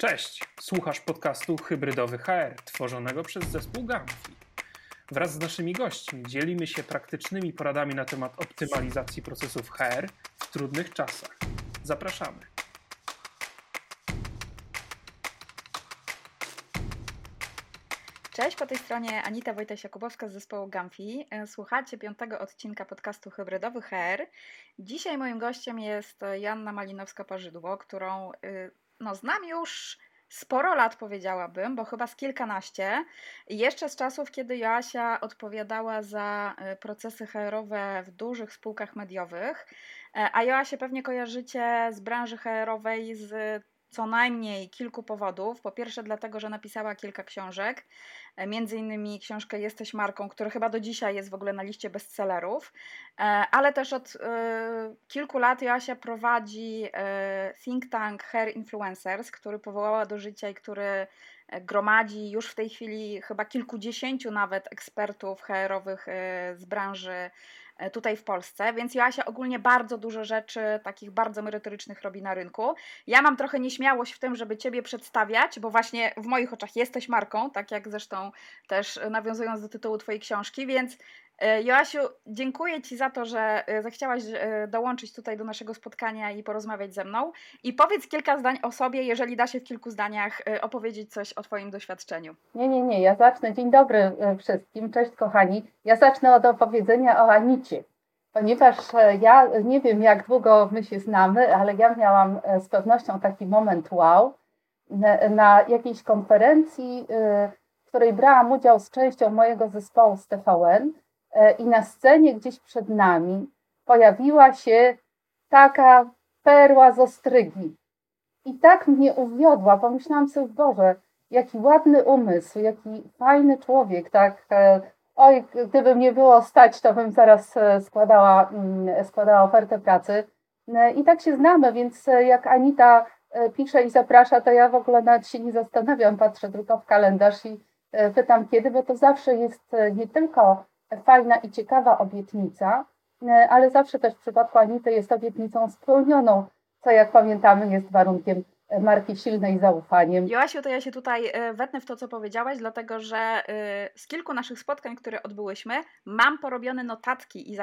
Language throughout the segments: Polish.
Cześć, słuchasz podcastu Hybrydowy HR, tworzonego przez zespół Gamfi. Wraz z naszymi gośćmi dzielimy się praktycznymi poradami na temat optymalizacji procesów HR w trudnych czasach. Zapraszamy. Cześć, po tej stronie Anita Wojta-Jakubowska z zespołu Gamfi. Słuchacie piątego odcinka podcastu Hybrydowy HR. Dzisiaj moim gościem jest Janna Malinowska-Parzydło, którą y, no, znam już sporo lat, powiedziałabym, bo chyba z kilkanaście. Jeszcze z czasów, kiedy Joasia odpowiadała za y, procesy HR-owe w dużych spółkach mediowych. E, a Joasię pewnie kojarzycie z branży HR-owej z co najmniej kilku powodów. Po pierwsze, dlatego, że napisała kilka książek, e, między innymi książkę Jesteś marką, która chyba do dzisiaj jest w ogóle na liście bestsellerów, e, ale też od e, kilku lat Joasia prowadzi think tank Hair Influencers, który powołała do życia i który gromadzi już w tej chwili chyba kilkudziesięciu nawet ekspertów HR-owych z branży E, tutaj w Polsce, więc Joasia ogólnie bardzo dużo rzeczy takich bardzo merytorycznych robi na rynku. Ja mam trochę nieśmiałość w tym, żeby Ciebie przedstawiać, bo właśnie w moich oczach jesteś marką, tak jak zresztą też nawiązując do tytułu Twojej książki, więc E, Joasiu, dziękuję Ci za to, że e, zechciałaś e, dołączyć tutaj do naszego spotkania i porozmawiać ze mną. I powiedz kilka zdań o sobie, jeżeli da się w kilku zdaniach opowiedzieć coś o Twoim doświadczeniu. Nie, nie, nie, ja zacznę. Dzień dobry wszystkim, cześć kochani. Ja zacznę od opowiedzenia o Anicie, ponieważ ja nie wiem, jak długo my się znamy, ale ja miałam z pewnością taki moment wow na, na jakiejś konferencji, w której brałam udział z częścią mojego zespołu z TVN E, i na scenie gdzieś przed nami pojawiła się taka perła z ostrygi. I tak mnie uwiodła, pomyślałam sobie, Boże, jaki ładny umysł, jaki fajny człowiek, tak, e, oj, gdyby mnie było stać, to bym zaraz e, składała, mm, składała ofertę pracy. I tak się znamy, więc jak Anita pisze i zaprasza, to ja w ogóle nawet się nie zastanawiam, patrzę tylko w kalendarz i pytam kiedy, bo to zawsze jest nie tylko fajna i ciekawa obietnica, e, ale zawsze też w przypadku Anity jest obietnicą spełnioną, co jak pamiętamy jest warunkiem e, marki silnej zaufaniem. Joasiu, to ja się tutaj e, wetnę w to, co powiedziałaś, dlatego że z kilku naszych spotkań, które odbyłyśmy, mam porobione notatki i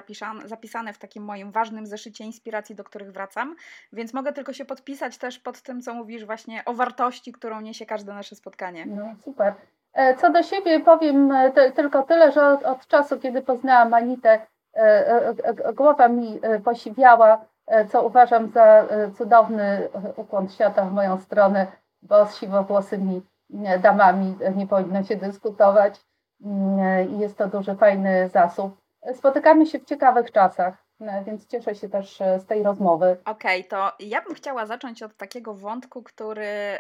zapisane w takim moim ważnym zeszycie inspiracji, do których wracam, więc mogę tylko się podpisać też pod tym, co mówisz właśnie o wartości, którą niesie każde nasze spotkanie. No super. E, co do siebie powiem e, te, tylko tyle, że od, od, czasu, kiedy poznałam Anitę, e, głowa mi posiwiała, co uważam za cudowny ukłon świata w moją stronę, bo z siwowłosymi damami nie powinno się dyskutować mm, i jest to duży, fajny zasób. Spotykamy się w ciekawych czasach, więc cieszę się też z tej rozmowy. Okej, okay, to ja bym chciała zacząć od takiego wątku, który...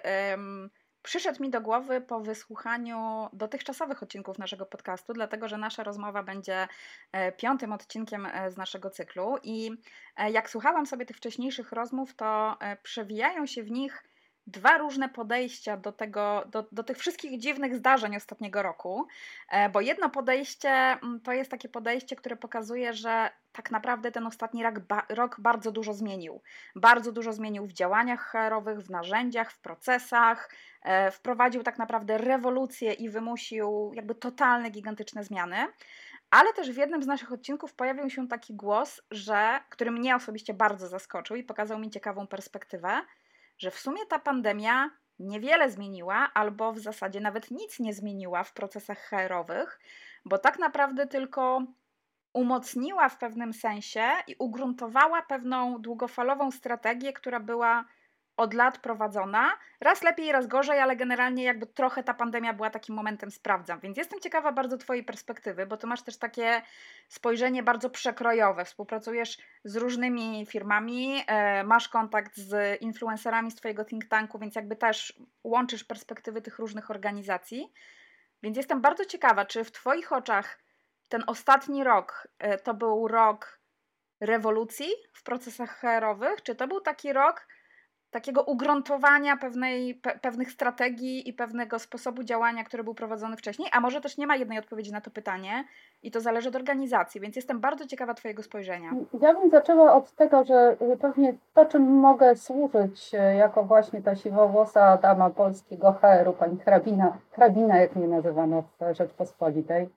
przyszedł mi do głowy po wysłuchaniu dotychczasowych odcinków naszego podcastu, dlatego że nasza rozmowa będzie e, piątym odcinkiem e, z naszego cyklu. I e, jak słuchałam sobie tych wcześniejszych rozmów, to przewijają się w nich dwa różne podejścia do, tego, do, do tych wszystkich dziwnych zdarzeń ostatniego roku, bo jedno podejście mm, to jest takie podejście, które pokazuje, że tak naprawdę ten ostatni rok, rok bardzo dużo zmienił. Bardzo dużo zmienił w działaniach HR-owych, w narzędziach, w procesach, E, wprowadził tak naprawdę rewolucję i wymusił jakby totalne, gigantyczne zmiany. Ale też w jednym z naszych odcinków pojawił się taki głos, że, który mnie osobiście bardzo zaskoczył i pokazał mi ciekawą perspektywę, że w sumie ta pandemia niewiele zmieniła, albo w zasadzie nawet nic nie zmieniła w procesach HR-owych, bo tak naprawdę tylko umocniła w pewnym sensie i ugruntowała pewną długofalową strategię, która była od lat prowadzona. Raz lepiej, raz gorzej, ale generalnie jakby trochę ta pandemia była takim momentem sprawdzam. Więc jestem ciekawa bardzo Twojej perspektywy, bo Ty masz też takie spojrzenie bardzo przekrojowe. Współpracujesz z różnymi firmami, e, masz kontakt z influencerami z Twojego think tanku, więc jakby też łączysz perspektywy tych różnych organizacji. Więc jestem bardzo ciekawa, czy w Twoich oczach ten ostatni rok e, to był rok rewolucji w procesach HR-owych, czy to był taki rok, takiego ugruntowania pewnej, pe, pewnych strategii i pewnego sposobu działania, który był prowadzony wcześniej, a może też nie ma jednej odpowiedzi na to pytanie i to zależy od organizacji, więc jestem bardzo ciekawa Twojego spojrzenia. Ja bym zaczęła od tego, że pewnie to, czym mogę służyć e, jako właśnie ta siwowłosa dama polskiego HR-u, pani hrabina, hrabina jak mnie nazywano w Rzeczpospolitej,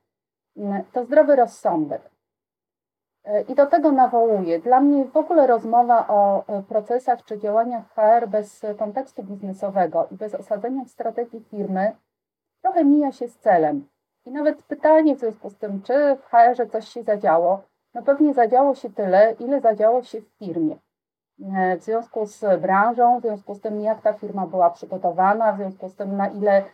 to zdrowy rozsądek. E, I do tego nawołuję. Dla mnie w ogóle rozmowa o e, procesach czy działaniach HR bez kontekstu biznesowego i bez osadzenia w strategii firmy trochę mija się z celem. I nawet pytanie w związku z tym, czy w HR-ze coś się zadziało, no pewnie zadziało się tyle, ile zadziało się w firmie. E, w związku z branżą, w związku z tym, jak ta firma była przygotowana, w związku z tym, na ile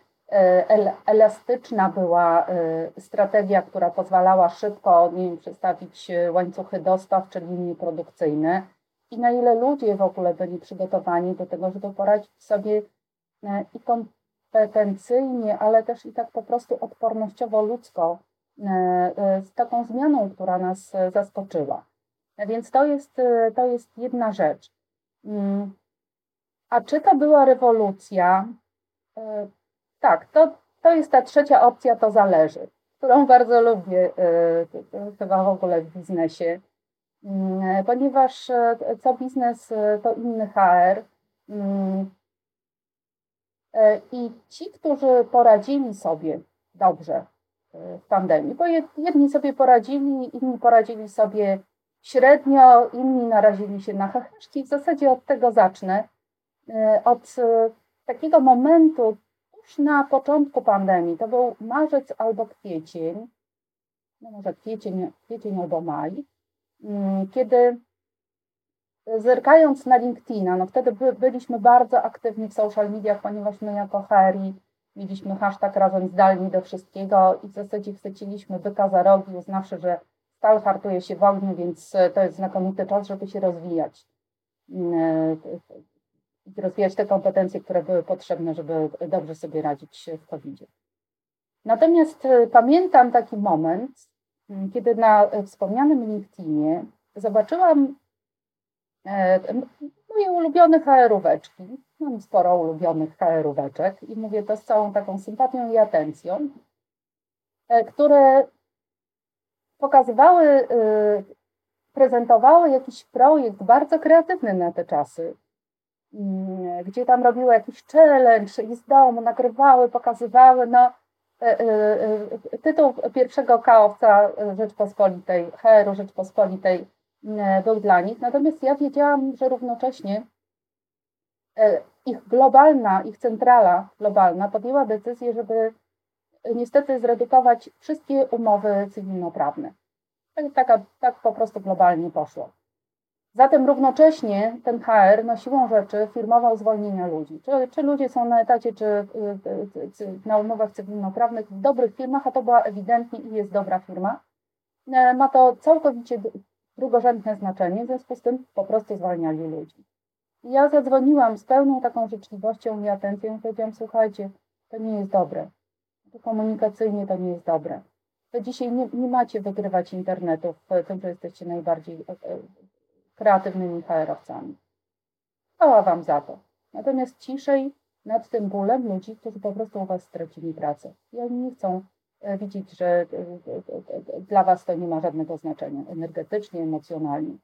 elastyczna była e, strategia, która pozwalała szybko nie wiem, przestawić e, łańcuchy dostaw czy linie produkcyjne i na ile ludzie w ogóle byli przygotowani do tego, żeby poradzić sobie i kompetencyjnie, ale też i tak po prostu odpornościowo ludzko z taką zmianą, która nas zaskoczyła. Więc to jest, to jest jedna rzecz. Mm. A czy to była rewolucja? Tak, to, to jest ta trzecia opcja, to zależy, którą bardzo lubię y, chyba w ogóle w biznesie, mm, ponieważ co biznes to inny HR. Mm, I ci, którzy poradzili sobie dobrze w pandemii, bo jedni sobie poradzili, inni poradzili sobie średnio, inni narazili się na heheszki. W zasadzie od tego zacznę. Od takiego momentu już na początku pandemii, to był marzec albo kwiecień, no może kwiecień, kwiecień albo maj, mm, kiedy zerkając na LinkedIna, no wtedy by, byliśmy bardzo aktywni w social mediach, ponieważ my jako HRI mieliśmy hashtag razem zdalni do wszystkiego i w zasadzie chwyciliśmy byka za rogi, uznawszy, że stal hartuje się w ogniu, więc to jest znakomity czas, żeby się rozwijać. Mm, rozwijać te kompetencje, które były potrzebne, żeby dobrze sobie radzić w covid -zie. Natomiast e, pamiętam taki moment, kiedy na wspomnianym LinkedInie zobaczyłam e, moje ulubione HR-óweczki. Mam sporo ulubionych HR-óweczek i mówię to z całą taką sympatią i atencją, e, które pokazywały, prezentowały jakiś projekt bardzo kreatywny na te czasy gdzie tam robiły jakiś challenge i z domu nagrywały, pokazywały. No, e, e, e, tytuł pierwszego kaowca Rzeczpospolitej, HR-u Rzeczpospolitej był dla nich. Natomiast ja wiedziałam, że równocześnie ich globalna, ich centrala globalna podjęła decyzję, żeby niestety zredukować wszystkie umowy cywilnoprawne. Tak, tak po prostu globalnie poszło. Zatem równocześnie ten HR no siłą rzeczy firmował zwolnienia ludzi. Czy, czy ludzie są na etacie, czy, y, y, na umowach cywilnoprawnych w dobrych firmach, a to była ewidentnie i jest dobra firma, e, ma to całkowicie drugorzędne znaczenie, w związku z tym po prostu zwalniali ludzi. ja zadzwoniłam z pełną taką życzliwością i atencją i powiedziałam, słuchajcie, to nie jest dobre. To komunikacyjnie to nie jest dobre. To dzisiaj nie, nie macie wygrywać internetu w tym, że jesteście najbardziej e, e, kreatywnymi HR-owcami. Chwała Wam za to. Natomiast ciszej nad tym bólem ludzi, którzy po prostu u Was stracili pracę. I oni nie chcą e, widzieć, że e, e, dla Was to nie ma żadnego znaczenia energetycznie, emocjonalnie.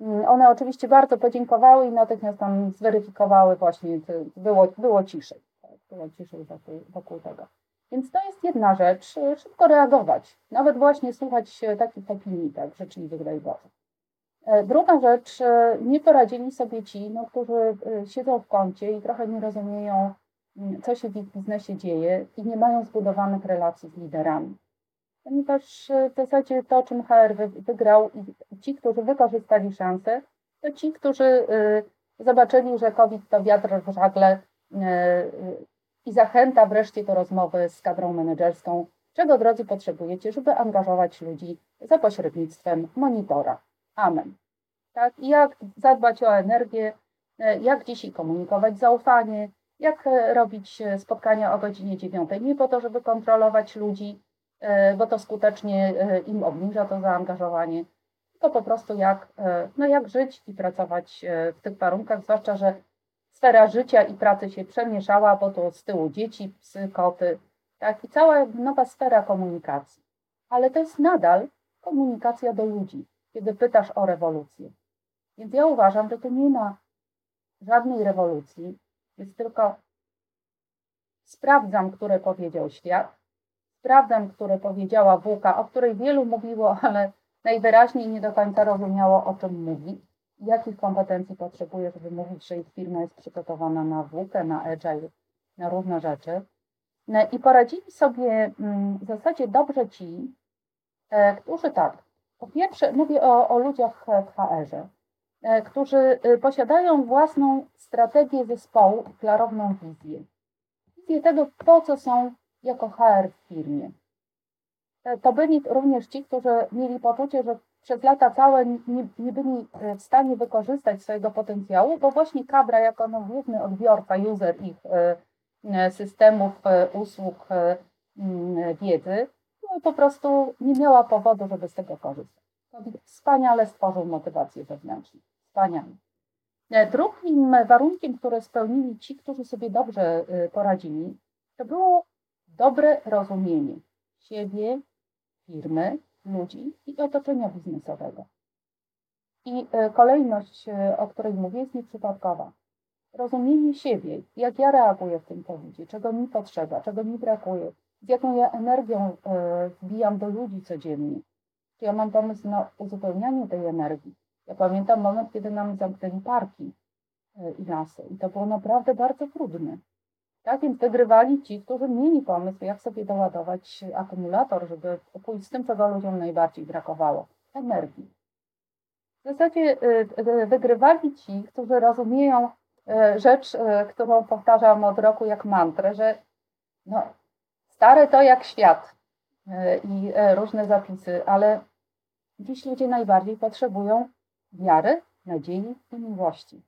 Mm, one oczywiście bardzo podziękowały i natychmiast tam zweryfikowały właśnie, było, było ciszej. Tak? Było ciszej wokół, wokół tego. Więc to jest jedna rzecz, szybko reagować. Nawet właśnie słuchać takich opinii, tak, życzliwych daj Boże. E, druga rzecz, e, nie poradzili sobie ci, no, którzy e, siedzą w kącie i trochę nie rozumieją, mm, co się w ich biznesie dzieje i nie mają zbudowanych relacji z liderami. Ponieważ w zasadzie to, czym HR wygrał i ci, którzy wykorzystali szansę, to ci, którzy zobaczyli, że COVID to wiatr w żagle i zachęta wreszcie do rozmowy z kadrą menedżerską, czego drodzy potrzebujecie, żeby angażować ludzi za pośrednictwem monitora. Amen. Tak? Jak zadbać o energię, e, jak dzisiaj komunikować zaufanie, jak e, robić e, spotkania o godzinie 9. Nie po to, żeby kontrolować ludzi, bo to skutecznie im obniża to zaangażowanie, tylko po prostu jak, no jak żyć i pracować w tych warunkach, zwłaszcza, że sfera życia i pracy się przemieszała, bo to z tyłu dzieci, psy, koty, tak, i cała nowa sfera komunikacji. Ale to jest nadal komunikacja do ludzi, kiedy pytasz o rewolucję. Więc ja uważam, że tu nie ma żadnej rewolucji, jest tylko sprawdzam, które powiedział świat, sprawdzam, które powiedziała Włóka, o której wielu mówiło, ale najwyraźniej nie do końca rozumiało, o czym mówi, jakich kompetencji potrzebuje, żeby mówić, że ich firma jest przygotowana na Włókę, na agile, na różne rzeczy. No I poradzili sobie mm, w zasadzie dobrze ci, e, którzy tak, po pierwsze mówię o, o ludziach w HR-ze, e, którzy e, posiadają własną strategię zespołu klarowną wizję. Wizję tego, po co są jako HR w firmie. To byli również ci, którzy mieli poczucie, że przez lata całe nie, nie byli w stanie wykorzystać swojego potencjału, bo właśnie kadra jako no, główny odbiorca, user ich E, systemów, e, usług, e, mm, wiedzy, po prostu nie miała powodu, żeby z tego korzystać. Wspaniale stworzył motywację wewnętrzną. Wspaniale. Drugim warunkiem, które spełnili ci, którzy sobie dobrze poradzili, to było dobre rozumienie siebie, firmy, ludzi i otoczenia biznesowego. I kolejność, o której mówię, jest nieprzypadkowa rozumienie siebie, jak ja reaguję w tym covid czego mi potrzeba, czego mi brakuje, z jaką ja energią e, wbijam do ludzi codziennie. Czy ja mam pomysł na uzupełnianie tej energii. Ja pamiętam moment, kiedy nam zamknęli parki e, i lasy i to było naprawdę bardzo trudne. Tak więc wygrywali ci, którzy mieli pomysł, jak sobie doładować akumulator, żeby pójść z tym, czego ludziom najbardziej brakowało energii. W zasadzie e, wygrywali ci, którzy rozumieją rzecz, którą powtarzam od roku jak mantrę, że no, stare to jak świat e, i różne zapisy, ale dziś ludzie najbardziej potrzebują wiary, nadziei i miłości.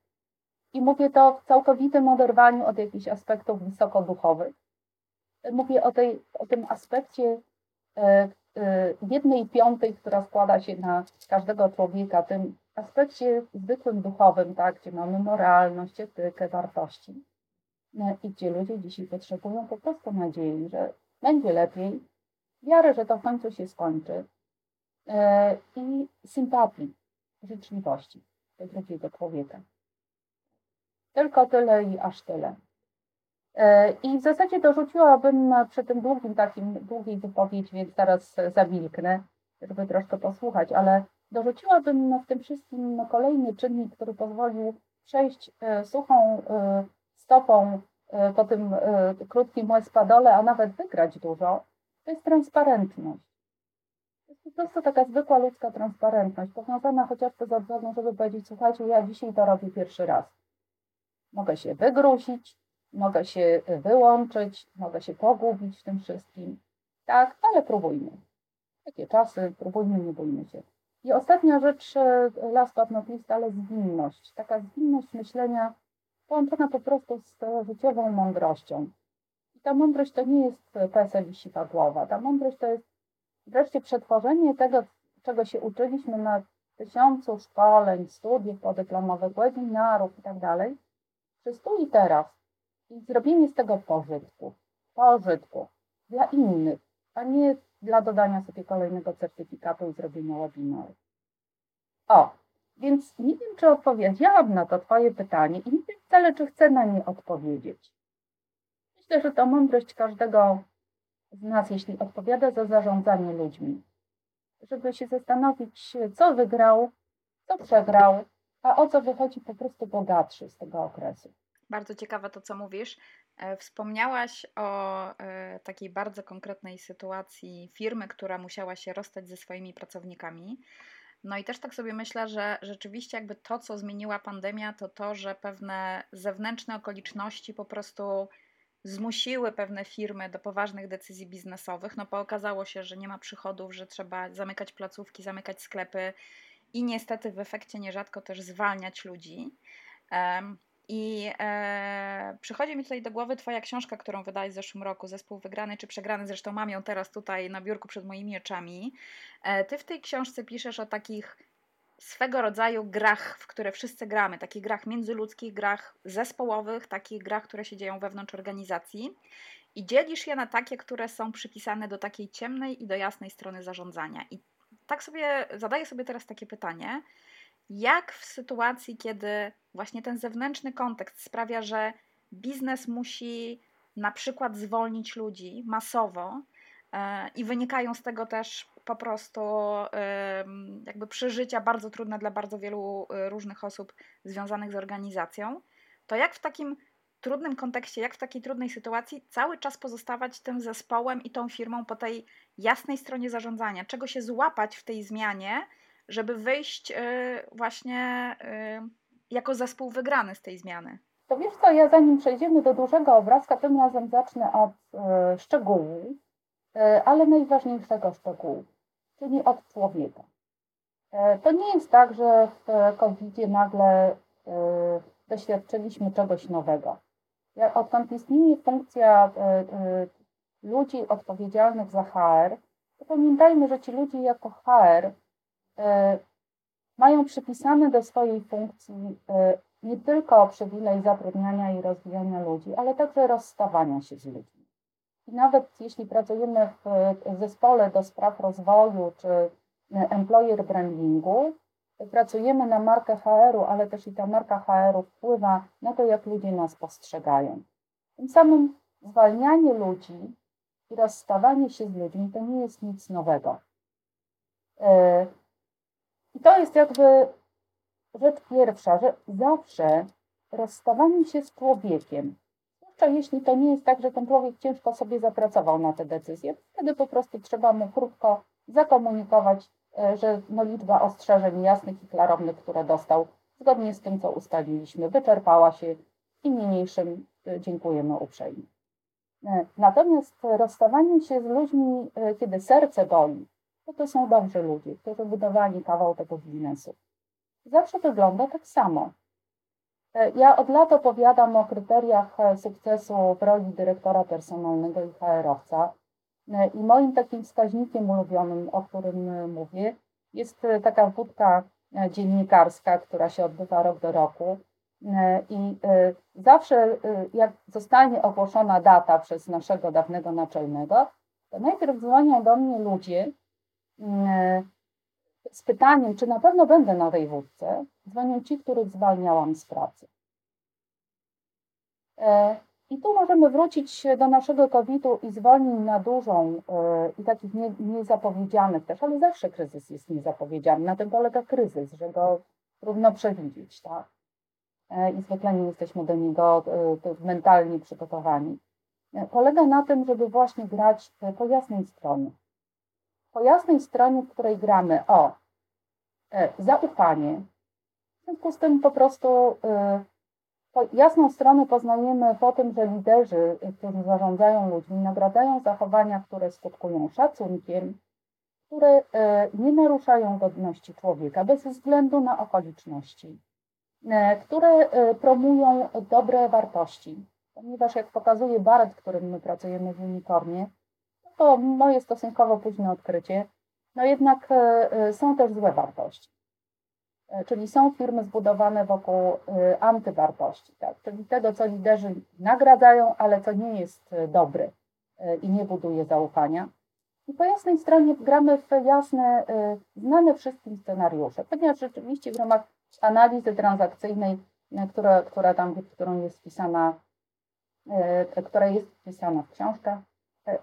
I mówię to w całkowitym oderwaniu od jakichś aspektów wysokoduchowych. Mówię o, tej, o tym aspekcie jednej piątej, która składa się na każdego człowieka, tym aspekcie zwykłym duchowym, tak, gdzie mamy moralność, etykę, wartości i gdzie ludzie dzisiaj potrzebują po prostu nadziei, że będzie lepiej, wiary, że to w końcu się skończy e, i sympatii, życzliwości do drugiego człowieka. Tylko tyle i aż tyle. E, I w zasadzie dorzuciłabym przy tym długim takim, długiej wypowiedzi, więc teraz zamilknę, żeby troszkę posłuchać, ale Dorzuciłabym w tym wszystkim kolejny czynnik, który pozwolił przejść e, suchą stopą po tym krótkim łespadole, a nawet wygrać dużo, to jest transparentność. To jest po prostu taka zwykła ludzka transparentność, powiązana chociażby z odwagą, żeby powiedzieć, słuchajcie, ja dzisiaj to robię pierwszy raz. Mogę się wygruzić, mogę się wyłączyć, mogę się pogubić w tym wszystkim. Tak, ale próbujmy. Takie czasy, próbujmy, nie bójmy się. I ostatnia rzecz, e, last but not least, ale zwinność. Taka zwinność myślenia połączona po prostu z życiową mądrością. I ta mądrość to nie jest PESEL i siwa głowa. Ta mądrość to jest wreszcie przetworzenie tego, czego się uczyliśmy na tysiącu szkoleń, studiów podyplomowych, webinarów itd. Tak przez tu i teraz. I zrobienie z tego pożytku. Pożytku dla innych, a nie dla dodania sobie kolejnego certyfikatu i zrobienia webinaru. O, więc nie wiem, czy odpowiedziałam na to Twoje pytanie i nie wiem wcale, czy chcę na nie odpowiedzieć. Myślę, że to mądrość każdego z nas, jeśli odpowiada za zarządzanie ludźmi, żeby się zastanowić, co wygrał, co przegrał, a o co wychodzi po prostu bogatszy z tego okresu. Bardzo ciekawe to, co mówisz. E, wspomniałaś o e, takiej bardzo konkretnej sytuacji firmy, która musiała się rozstać ze swoimi pracownikami. No i też tak sobie myślę, że rzeczywiście jakby to, co zmieniła pandemia, to to, że pewne zewnętrzne okoliczności po prostu zmusiły pewne firmy do poważnych decyzji biznesowych. No bo okazało się, że nie ma przychodów, że trzeba zamykać placówki, zamykać sklepy i niestety w efekcie nierzadko też zwalniać ludzi. I e, przychodzi mi tutaj do głowy Twoja książka, którą wydałeś w zeszłym roku, Zespół Wygrany czy Przegrany, zresztą mam ją teraz tutaj na biurku przed moimi oczami. E, ty w tej książce piszesz o takich swego rodzaju grach, w które wszyscy gramy, takich grach międzyludzkich, grach zespołowych, takich grach, które się dzieją wewnątrz organizacji. I dzielisz je na takie, które są przypisane do takiej ciemnej i do jasnej strony zarządzania. I tak sobie zadaję sobie teraz takie pytanie: jak w sytuacji, kiedy właśnie ten zewnętrzny kontekst sprawia, że biznes musi na przykład zwolnić ludzi masowo e, i wynikają z tego też po prostu jakby przeżycia bardzo trudne dla bardzo wielu e, różnych osób związanych z organizacją, to jak w takim trudnym kontekście, jak w takiej trudnej sytuacji cały czas pozostawać tym zespołem i tą firmą po tej jasnej stronie zarządzania, czego się złapać w tej zmianie, żeby wyjść e, właśnie jako zespół wygrany z tej zmiany. To wiesz co, ja zanim przejdziemy do dużego obrazka, tym razem zacznę od e, szczegółu, ale najważniejszego szczegółu, czyli od człowieka. To nie jest tak, że w covid nagle doświadczyliśmy czegoś nowego. Odkąd istnieje funkcja ludzi odpowiedzialnych za HR, to pamiętajmy, że ci ludzie jako HR mają przypisane do swojej funkcji nie tylko przywilej zatrudniania i rozwijania ludzi, ale także rozstawania się z ludźmi. I nawet jeśli pracujemy w zespole do spraw rozwoju czy employer brandingu, pracujemy na markę HR-u, ale też i ta marka HR-u wpływa na to, jak ludzie nas postrzegają. Tym samym zwalnianie ludzi i rozstawanie się z ludźmi to nie jest nic nowego. I to jest jakby rzecz pierwsza, że zawsze rozstawanie się z człowiekiem, zwłaszcza jeśli to nie jest tak, że ten człowiek ciężko sobie zapracował na te decyzje, wtedy po prostu trzeba mu krótko zakomunikować, e, że no liczba ostrzeżeń jasnych i klarownych, które dostał, zgodnie z tym, co ustaliliśmy, wyczerpała się i niniejszym e, dziękujemy uprzejmie. E, natomiast rozstawanie się z ludźmi, kiedy serce boli, to to są dobrzy ludzie, którzy budowali kawał tego biznesu zawsze wygląda tak samo. E, ja od lat opowiadam o kryteriach e, sukcesu w roli dyrektora personalnego i HR-owca. E, I moim takim wskaźnikiem ulubionym, o którym mówię, jest taka wódka dziennikarska, która się odbywa rok do roku. I zawsze, jak zostanie ogłoszona data przez naszego dawnego naczelnego, to najpierw dzwonią do mnie ludzie, z pytaniem, czy na pewno będę na tej wódce, dzwonią ci, których zwalniałam z pracy. E, I tu możemy wrócić do naszego COVID-u i zwolnień na dużą e, i takich nie, niezapowiedzianych też, ale zawsze kryzys jest niezapowiedziany. Na tym polega kryzys, że go trudno przewidzieć, tak? E, I zwykle nie jesteśmy do niego mentalnie przygotowani. Polega na tym, żeby właśnie grać po jasnej stronie. Po jasnej stronie, w której gramy o E, zaufanie. W związku z tym po prostu e, jasną stronę poznajemy po tym, że liderzy, którzy zarządzają ludźmi, nagradzają zachowania, które skutkują szacunkiem, które e, nie naruszają godności człowieka bez względu na okoliczności, które promują dobre wartości. Ponieważ jak pokazuje Barrett, którym my pracujemy w Unicornie, to moje stosunkowo późne odkrycie, no jednak e, e, są też złe wartości. E, czyli są firmy zbudowane wokół antywartości, tak? czyli tego, co liderzy nagradzają, ale co nie jest dobre i nie buduje zaufania. I po jasnej stronie gramy w jasne, znane wszystkim scenariusze, ponieważ rzeczywiście w ramach analizy transakcyjnej, która, która tam, którą jest wpisana, która jest wpisana w książkach,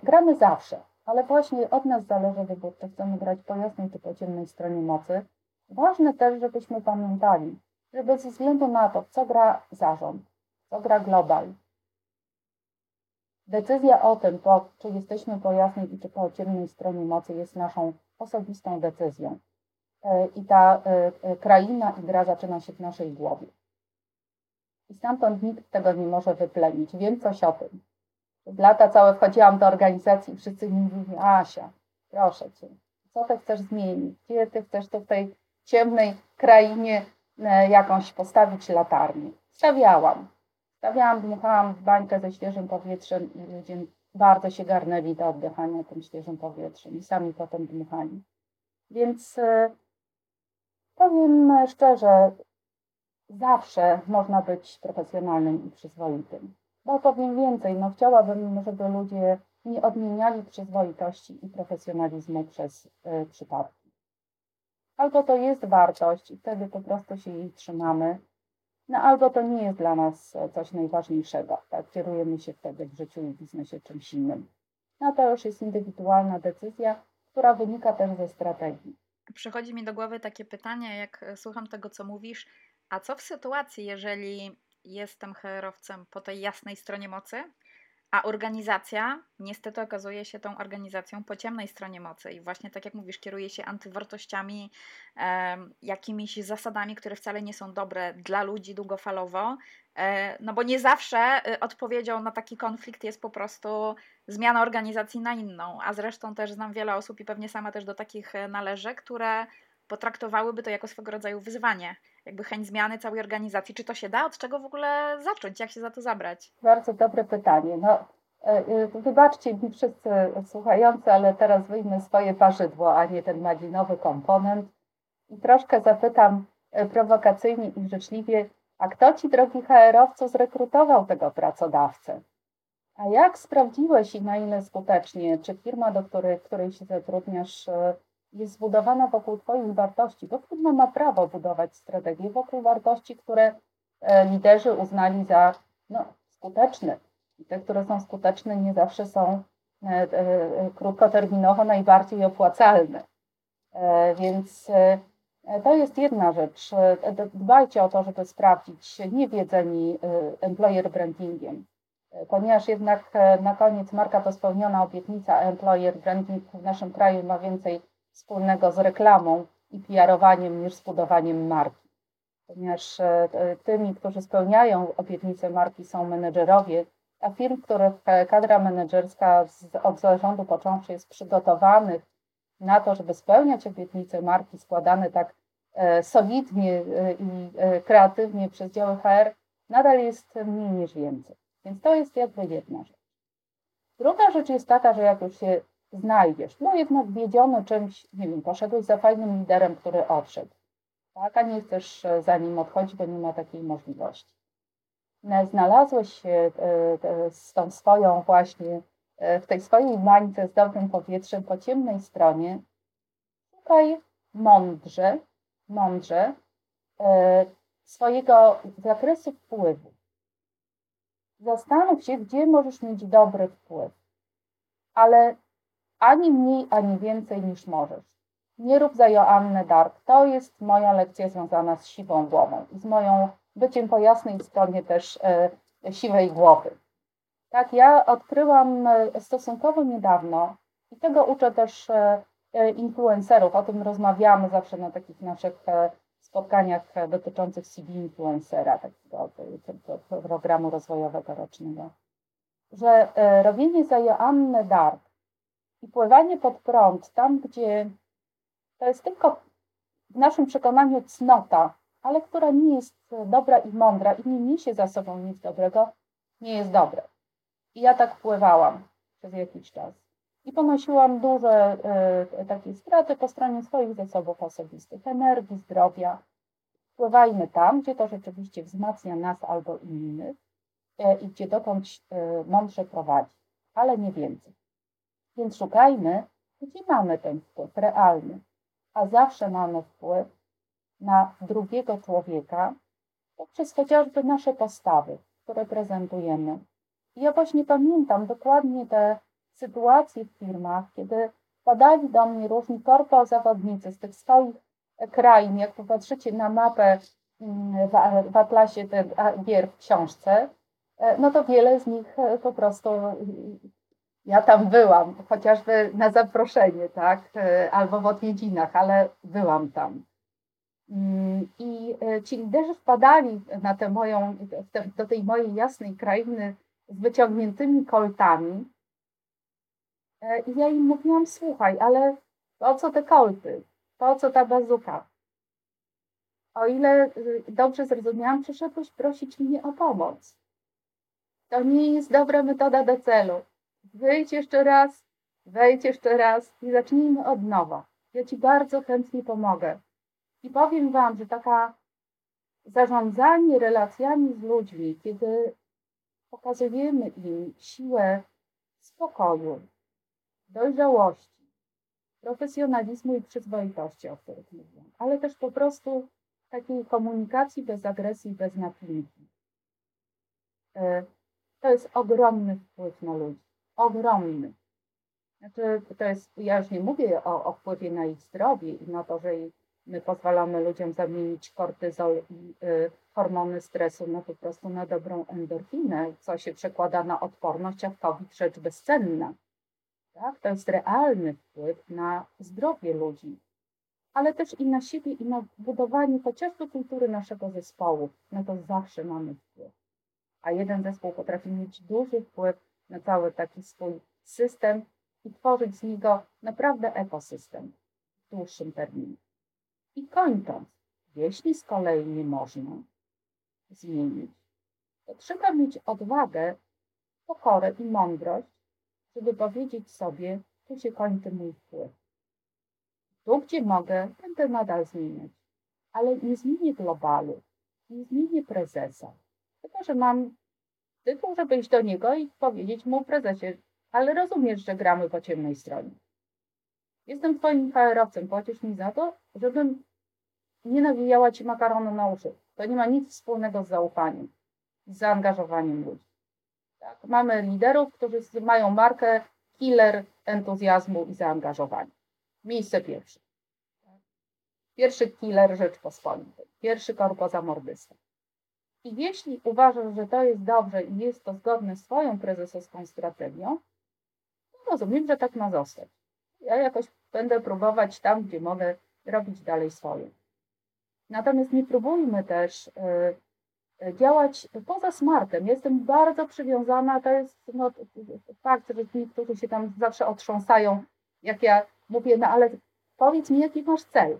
gramy zawsze ale właśnie od nas zależy wybór, czy chcemy grać po jasnej czy po ciemnej stronie mocy. Ważne też, żebyśmy pamiętali, że bez względu na to, co gra zarząd, co gra global, decyzja o tym, po, czy jesteśmy po jasnej czy po ciemnej stronie mocy, jest naszą osobistą decyzją. E, I ta e, e, kraina i gra zaczyna się w naszej głowie. I stamtąd nikt tego nie może wyplenić. Wiem coś o tym lata całe wchodziłam do organizacji i wszyscy mi mówili, Asia, proszę Cię, co Ty chcesz zmienić? Gdzie Ty chcesz tu w tej ciemnej krainie e, jakąś postawić latarnię? Stawiałam. Stawiałam, dmuchałam w bańkę ze świeżym powietrzem i ludzie bardzo się garnęli do oddychania tym świeżym powietrzem i sami potem dmuchali. Więc e, Powiem szczerze, zawsze można być profesjonalnym i przyzwoitym. Bo powiem więcej, no chciałabym, żeby ludzie nie odmieniali przyzwoitości i profesjonalizmu przez y, przypadki. Albo to jest wartość i wtedy po prostu się jej trzymamy, no albo to nie jest dla nas coś najważniejszego. Tak, kierujemy się wtedy w życiu i biznesie czymś innym. No to już jest indywidualna decyzja, która wynika też ze strategii. Przychodzi mi do głowy takie pytanie, jak słucham tego, co mówisz, a co w sytuacji, jeżeli jestem HR-owcem po tej jasnej stronie mocy, a organizacja niestety okazuje się tą organizacją po ciemnej stronie mocy. I właśnie tak jak mówisz, kieruje się antywartościami, jakimiś zasadami, które wcale nie są dobre dla ludzi długofalowo, e, no bo nie zawsze e, odpowiedzią na taki konflikt jest po prostu zmiana organizacji na inną, a zresztą też znam wiele osób i pewnie sama też do takich e, należę, które potraktowałyby to jako swego rodzaju wyzwanie, jakby chęć zmiany całej organizacji. Czy to się da? Od czego w ogóle zacząć? Jak się za to zabrać? Bardzo dobre pytanie. No, e, e, wybaczcie mi wszyscy słuchający, ale teraz wyjmę swoje parzydło, a nie ten malinowy komponent i troszkę zapytam e, prowokacyjnie i życzliwie, a kto ci, drogi HR-owcu, zrekrutował tego pracodawcę? A jak sprawdziłeś i na ile skutecznie, czy firma, do której, której się zatrudniasz, jest zbudowana wokół Twoich wartości, bo firma ma prawo budować strategię wokół wartości, które e, liderzy uznali za no, skuteczne. I te, które są skuteczne, nie zawsze są e, e, krótkoterminowo najbardziej opłacalne. Więc to jest jedna rzecz. Dbajcie o to, żeby sprawdzić niewiedzeni employer brandingiem, ponieważ jednak na koniec marka to spełniona obietnica, employer branding w naszym kraju ma więcej wspólnego z reklamą i PR-owaniem niż z budowaniem marki. Ponieważ e, tymi, którzy spełniają obietnice marki są menedżerowie, a firm, których kadra menedżerska od zarządu począwszy jest przygotowanych na to, żeby spełniać obietnice marki składane tak e, solidnie e, i kreatywnie przez działy HR, nadal jest mniej niż więcej. Więc to jest jakby jedna rzecz. Druga rzecz jest taka, że jak już się znajdziesz. No jednak wiedziony czymś, nie wiem, poszedłeś za fajnym liderem, który odszedł, tak, a nie chcesz e, za nim odchodzić, bo nie ma takiej możliwości. No, znalazłeś się e, e, z tą swoją właśnie, w tej swojej mańce z dobrym powietrzem po ciemnej stronie, szukaj mądrze, mądrze swojego zakresu wpływu. Zastanów się, gdzie możesz mieć dobry wpływ, ale ani mniej, ani więcej niż możesz. Nie rób za Joannę Dark. To jest moja lekcja związana z siwą głową i z moją byciem po jasnej stronie też e, siwej głowy. Tak, ja odkryłam e, stosunkowo niedawno i tego uczę też e, e influencerów. O tym rozmawiamy zawsze na takich naszych e, spotkaniach dotyczących CV influencera, takiego programu rozwojowego rocznego. Że e, robienie za Joannę Dark i pływanie pod prąd, tam gdzie to jest tylko w naszym przekonaniu cnota, ale która nie jest dobra i mądra i nie niesie za sobą nic dobrego, nie jest dobre. I ja tak pływałam przez jakiś czas. I ponosiłam duże y, takie straty po stronie swoich zasobów osobistych, energii, zdrowia. Pływajmy tam, gdzie to rzeczywiście wzmacnia nas albo innych y, i gdzie dokąd y, mądrze prowadzi, ale nie więcej. Więc szukajmy, gdzie mamy ten wpływ realny, a zawsze mamy wpływ na drugiego człowieka poprzez chociażby nasze postawy, które prezentujemy. I ja właśnie pamiętam dokładnie te sytuacje w firmach, kiedy padali do mnie różni korpo zawodnicy z tych swoich krain. Jak popatrzycie na mapę mm, w, w atlasie gier w książce, e, no to wiele z nich e, po prostu ja tam byłam, chociażby na zaproszenie, tak, e, albo w odwiedzinach, ale byłam tam. Mm, I e, ci liderzy wpadali na tę moją, do tej mojej jasnej krainy z wyciągniętymi koltami. E, I ja im mówiłam, słuchaj, ale po co te kolty? Po co ta bazuka? O ile dobrze zrozumiałam, przyszedłeś prosić mnie o pomoc. To nie jest dobra metoda do celu. Wyjdź jeszcze raz, wejdź jeszcze raz i zacznijmy od nowa. Ja Ci bardzo chętnie pomogę. I powiem Wam, że taka zarządzanie relacjami z ludźmi, kiedy pokazujemy im siłę spokoju, dojrzałości, profesjonalizmu i przyzwoitości, o których mówiłam, ale też po prostu takiej komunikacji bez agresji, bez napinki. E, to jest ogromny wpływ na ludzi. Ogromny. Znaczy, to jest, ja już nie mówię o, o wpływie na ich zdrowie i na to, że my pozwalamy ludziom zamienić kortyzol i y, hormony stresu no po prostu na dobrą endorfinę, co się przekłada na odporność, a w COVID rzecz bezcenna. Tak? To jest realny wpływ na zdrowie ludzi, ale też i na siebie, i na budowanie chociażby kultury naszego zespołu. Na to zawsze mamy wpływ. A jeden zespół potrafi mieć duży wpływ na cały taki swój system i tworzyć z niego naprawdę ekosystem w dłuższym terminie. I kończąc, jeśli z kolei nie można zmienić, to trzeba mieć odwagę, pokorę i mądrość, żeby powiedzieć sobie, tu się kończy mój wpływ. Tu, gdzie mogę, będę nadal zmieniać, ale nie zmienię globalu, nie zmienię prezesa, tylko że mam żeby iść do niego i powiedzieć mu prezesie, ale rozumiesz, że gramy po ciemnej stronie. Jestem twoim HR-owcem, płacisz mi za to, żebym nie nawijała ci makaronu na uszy. To nie ma nic wspólnego z zaufaniem, z zaangażowaniem ludzi. Tak? Mamy liderów, którzy mają markę killer entuzjazmu i zaangażowania. Miejsce pierwsze. Pierwszy killer Rzeczpospolitej. Pierwszy korpozamordysta. I jeśli uważasz, że to jest dobrze i jest to zgodne z Twoją prezesowską strategią, to rozumiem, że tak ma zostać. Ja jakoś będę próbować tam, gdzie mogę, robić dalej swoje. Natomiast nie próbujmy też y, y, działać poza smartem. Jestem bardzo przywiązana, to jest no, fakt, że niektórzy się tam zawsze otrząsają, jak ja mówię, no ale powiedz mi, jaki masz cel.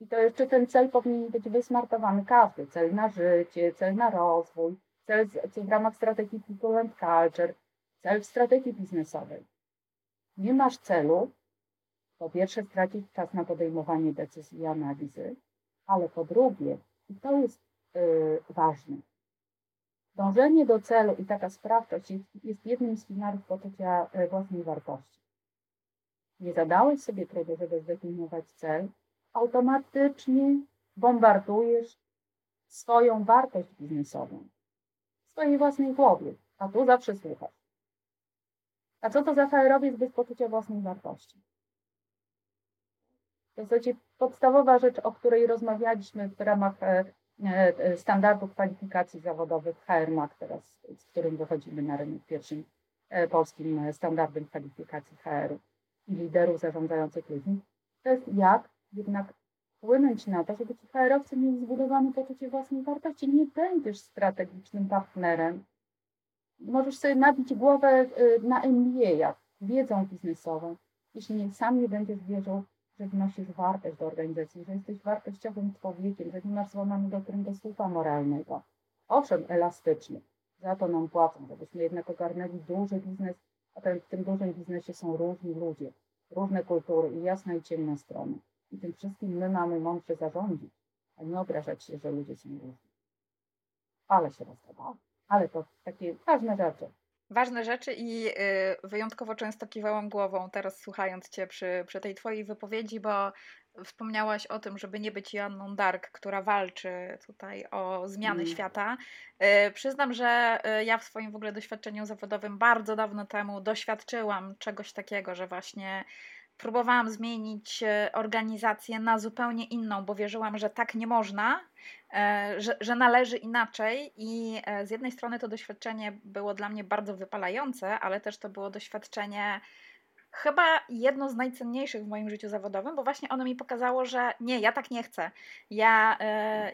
I to jeszcze ten cel powinien być wysmartowany każdy. Cel na życie, cel na rozwój, cel w ramach strategii People and Culture, cel w strategii biznesowej. Nie masz celu, po pierwsze stracić czas na podejmowanie decyzji i analizy, ale po drugie, i to jest yy, ważne, dążenie do celu i taka sprawczość jest, jest jednym z filarów poczucia y, własnej wartości. Nie zadałeś sobie trudu, żeby zdefiniować cel, automatycznie bombardujesz swoją wartość biznesową w swojej własnej głowie, a tu zawsze słuchasz. A co to za HR-owiec bez poczucia własnej wartości? W zasadzie podstawowa rzecz, o której rozmawialiśmy w ramach e, e, standardu kwalifikacji zawodowych HRMAC teraz, z którym wychodzimy na rynek pierwszym e, polskim standardem kwalifikacji HR i liderów zarządzających ludźmi, to jest jak jednak wpłynąć na to, żeby ci HR-owcy mieli zbudowane poczucie własnej wartości. Nie będziesz strategicznym partnerem. Możesz sobie nabić głowę na MBA-ach, wiedzą biznesową, jeśli sam nie będziesz wierzył że wnosisz wartość do organizacji, że jesteś wartościowym człowiekiem, że nie masz złamanego kręgosłupa moralnego. Owszem, elastyczny. Za to nam płacą, żebyśmy jednak ogarnęli duży biznes, a ten, w tym dużym biznesie są różni ludzie, różne kultury i jasna i ciemna strona. I tym wszystkim my mamy mądrze zarządzić, a nie obrażać się, że ludzie są różni. Ale się rozgadałam. Ale to takie ważne rzeczy. Ważne rzeczy i y, wyjątkowo często kiwałam głową teraz słuchając Cię przy, przy tej Twojej wypowiedzi, bo wspomniałaś o tym, żeby nie być Joanną Dark, która walczy tutaj o zmiany mm. świata. Y, przyznam, że y, ja w swoim w ogóle doświadczeniu zawodowym bardzo dawno temu doświadczyłam czegoś takiego, że właśnie próbowałam zmienić e, organizację na zupełnie inną, bo wierzyłam, że tak nie można, e, że, że należy inaczej. I e, z jednej strony to doświadczenie było dla mnie bardzo wypalające, ale też to było doświadczenie chyba jedno z najcenniejszych w moim życiu zawodowym, bo właśnie ono mi pokazało, że nie, ja tak nie chcę. Ja,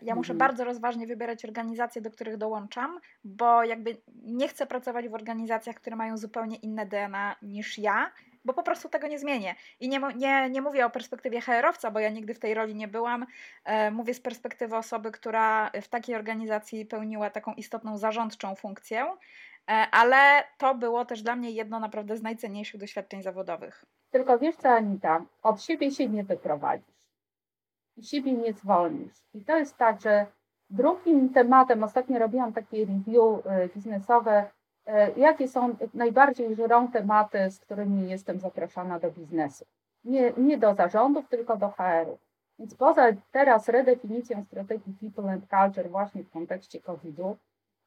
ja muszę mhm. bardzo rozważnie wybierać organizacje, do których dołączam, bo jakby nie chcę pracować w organizacjach, które mają zupełnie inne DNA niż ja bo po prostu tego nie zmienię. I nie, nie, nie mówię o perspektywie HR-owca, bo ja nigdy w tej roli nie byłam. E, mówię z perspektywy osoby, która w takiej organizacji pełniła taką istotną zarządczą funkcję, e, ale to było też dla mnie jedno naprawdę z najcenniejszych doświadczeń zawodowych. Tylko wiesz co, Anita, od siebie się nie wyprowadzisz. i siebie nie zwolnisz. I to jest tak, że drugim tematem, ostatnio robiłam takie review e, biznesowe, jakie są najbardziej żerą tematy, z którymi jestem zapraszana do biznesu. Nie, nie do zarządów, tylko do HR-u. Więc poza teraz redefinicją strategii People and Culture właśnie w kontekście COVID-u,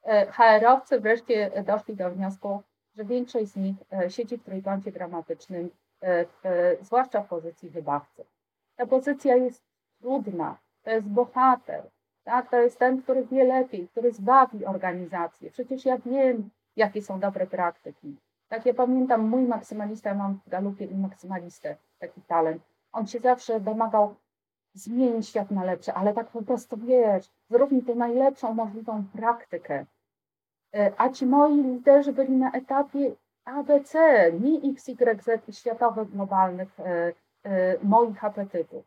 e, HR-owcy wreszcie doszli do wniosku, że większość z nich siedzi w trójkącie dramatycznym, zwłaszcza w pozycji wybawcy. Ta pozycja jest trudna, to jest bohater, tak? to jest ten, który wie lepiej, który zbawi organizację. Przecież ja wiem, jakie są dobre praktyki. Tak, ja pamiętam mój maksymalista, ja mam w galupie maksymalistę, taki talent. On się zawsze domagał zmienić świat na lepsze, ale tak po prostu wiesz, zrób mi tę najlepszą możliwą praktykę. E, a ci moi liderzy byli na etapie ABC, nie XYZ światowych, globalnych e, e, moich apetytów.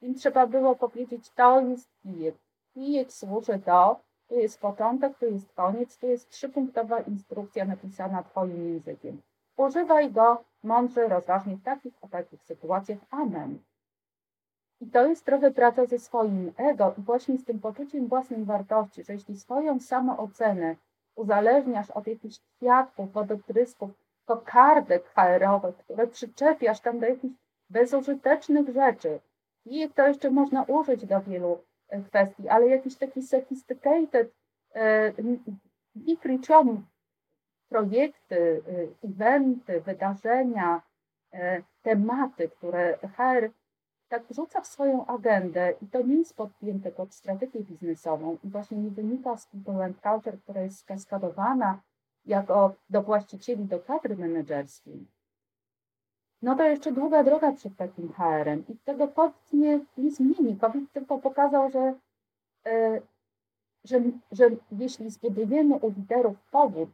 Im trzeba było powiedzieć, to jest kijek. Kijek służy do, tu jest początek, tu jest koniec, tu jest trzypunktowa instrukcja napisana Twoim językiem. Używaj go mądrze, rozważnie w takich a takich sytuacjach. Amen. I to jest trochę praca ze swoim ego i właśnie z tym poczuciem własnej wartości, że jeśli swoją samoocenę uzależniasz od jakichś kwiatków, wodotrysków, kokardek HR-owych, które przyczepiasz tam do jakichś bezużytecznych rzeczy, i to jeszcze można użyć do wielu kwestii, ale jakiś taki sophisticated, e, wykryciom projekty, e, eventy, wydarzenia, tematy, które HR tak wrzuca w swoją agendę i to nie jest podpięte pod strategię biznesową i właśnie nie wynika z people and culture, która jest skaskadowana jako do właścicieli, do kadry menedżerskiej, no to jeszcze długa droga przed takim HR-em i tego COVID nie, nie zmieni. COVID tylko pokazał, że, yy, że, że jeśli zbudujemy u liderów powód,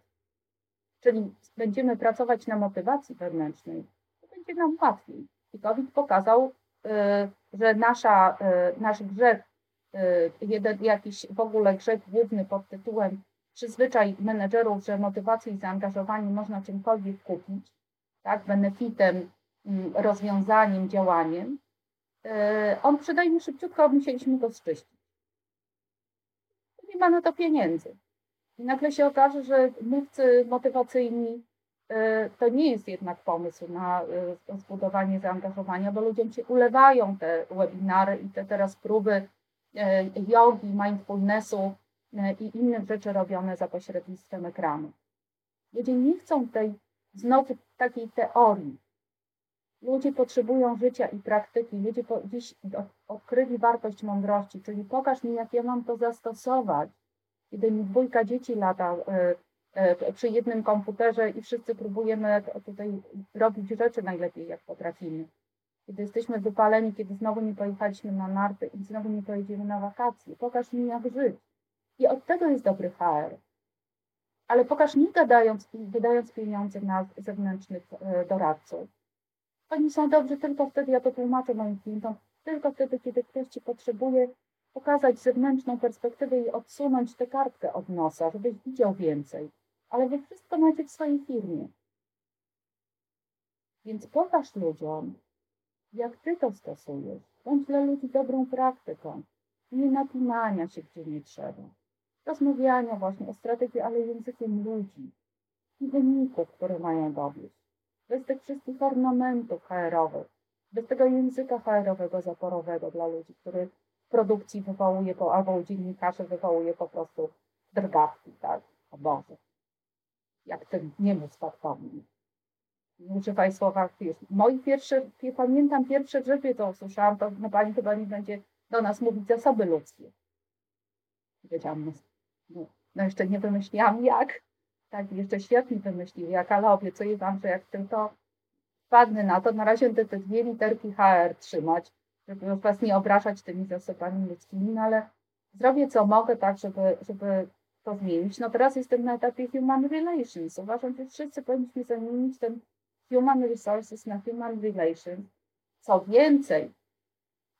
czyli będziemy pracować na motywacji wewnętrznej, to będzie nam łatwiej. I COVID pokazał, yy, że nasza, yy, nasz grzech, jeden, jakiś w ogóle grzech główny pod tytułem przyzwyczaj menedżerów, że motywację i zaangażowanie można czymkolwiek kupić, tak, benefitem rozwiązaniem, działaniem, e, on przynajmniej szybciutko musieliśmy go zczyścić. Nie ma na to pieniędzy. I nagle się okaże, że mówcy motywacyjni e, to nie jest jednak pomysł na e, zbudowanie zaangażowania, bo ludziom się ulewają te webinary i te teraz próby jogi, mindfulnessu i innych rzeczy robione za pośrednictwem ekranu. Ludzie nie chcą tej znowu takiej teorii, Ludzie potrzebują życia i praktyki. Ludzie po, dziś odkryli wartość mądrości, czyli pokaż mi, jak ja mam to zastosować. Kiedy mi dwójka dzieci lata e, e, przy jednym komputerze i wszyscy próbujemy tutaj robić rzeczy najlepiej, jak potrafimy. Kiedy jesteśmy wypaleni, kiedy znowu nie pojechaliśmy na narty i znowu nie pojedziemy na wakacje. Pokaż mi, jak żyć. I od tego jest dobry HR. Ale pokaż nie gadając i wydając pieniądze na zewnętrznych e, doradców oni są dobrzy tylko wtedy, ja to tłumaczę moim klientom, tylko wtedy, kiedy ktoś ci potrzebuje pokazać zewnętrzną perspektywę i odsunąć tę kartkę od nosa, żebyś widział więcej. Ale wy wszystko macie w swojej firmie. Więc pokaż ludziom, jak ty to stosujesz. Bądź dla ludzi dobrą praktyką. Nie napinania się, gdzie nie trzeba. Rozmawiania właśnie o strategii, ale językiem ludzi i wyników, które mają dowieść bez tych wszystkich ornamentów HR-owych, bez tego języka HR-owego zaporowego dla ludzi, który w produkcji wywołuje, po, albo u dziennikarzy wywołuje po prostu drgawki, tak? O Boże. Jak ten niemu spadkownik. Używaj słowa, wiesz, moi pierwsze, pamiętam pierwsze grzybie, to usłyszałam, to no pani chyba nie będzie do nas mówić zasoby ludzkie. Wiedziałam, no, no jeszcze nie wymyśliłam jak, tak, jeszcze świetnie wymyślił, jak ale obiecuję Wam, że jak tylko wpadnę na to, na razie te, te dwie literki HR trzymać, żeby Was nie obrażać tymi zasobami ludzkimi, no ale zrobię co mogę, tak, żeby, żeby to zmienić. No teraz jestem na etapie Human Relations. Uważam, że wszyscy powinniśmy zamienić ten Human Resources na Human Relations. Co więcej,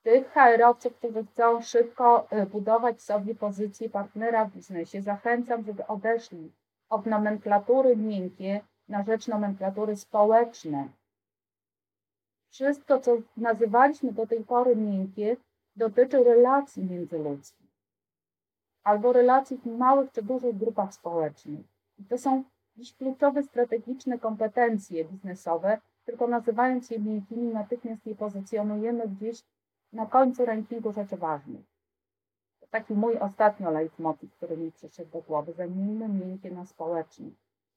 tych HR-owców, którzy chcą szybko y, budować sobie pozycję partnera w biznesie, zachęcam, żeby odeszli od nomenklatury miękkie na rzecz nomenklatury społeczne. Wszystko, co nazywaliśmy do tej pory miękkie, dotyczy relacji międzyludzkich albo relacji w małych czy dużych grupach społecznych. I to są dziś kluczowe strategiczne kompetencje biznesowe, tylko nazywając je miękkimi, natychmiast je pozycjonujemy gdzieś na końcu rankingu rzeczy ważnych. Taki mój ostatnio leitmotiv, który mi przyszedł do głowy. Zamienimy miękkie na społeczne.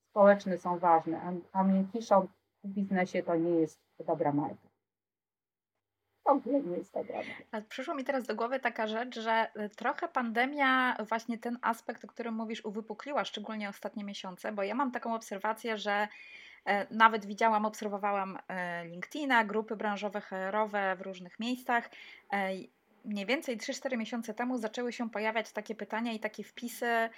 Społeczne są ważne, a, a w biznesie to nie jest dobra marka. Marka. Przyszło mi teraz do głowy taka rzecz, że y, trochę pandemia właśnie ten aspekt, o którym mówisz, uwypukliła, szczególnie ostatnie miesiące, bo ja mam taką obserwację, że e, nawet widziałam, obserwowałam e, LinkedIna, grupy branżowe, HR-owe w różnych miejscach. E, mniej więcej 3-4 miesiące temu zaczęły się pojawiać takie pytania i takie wpisy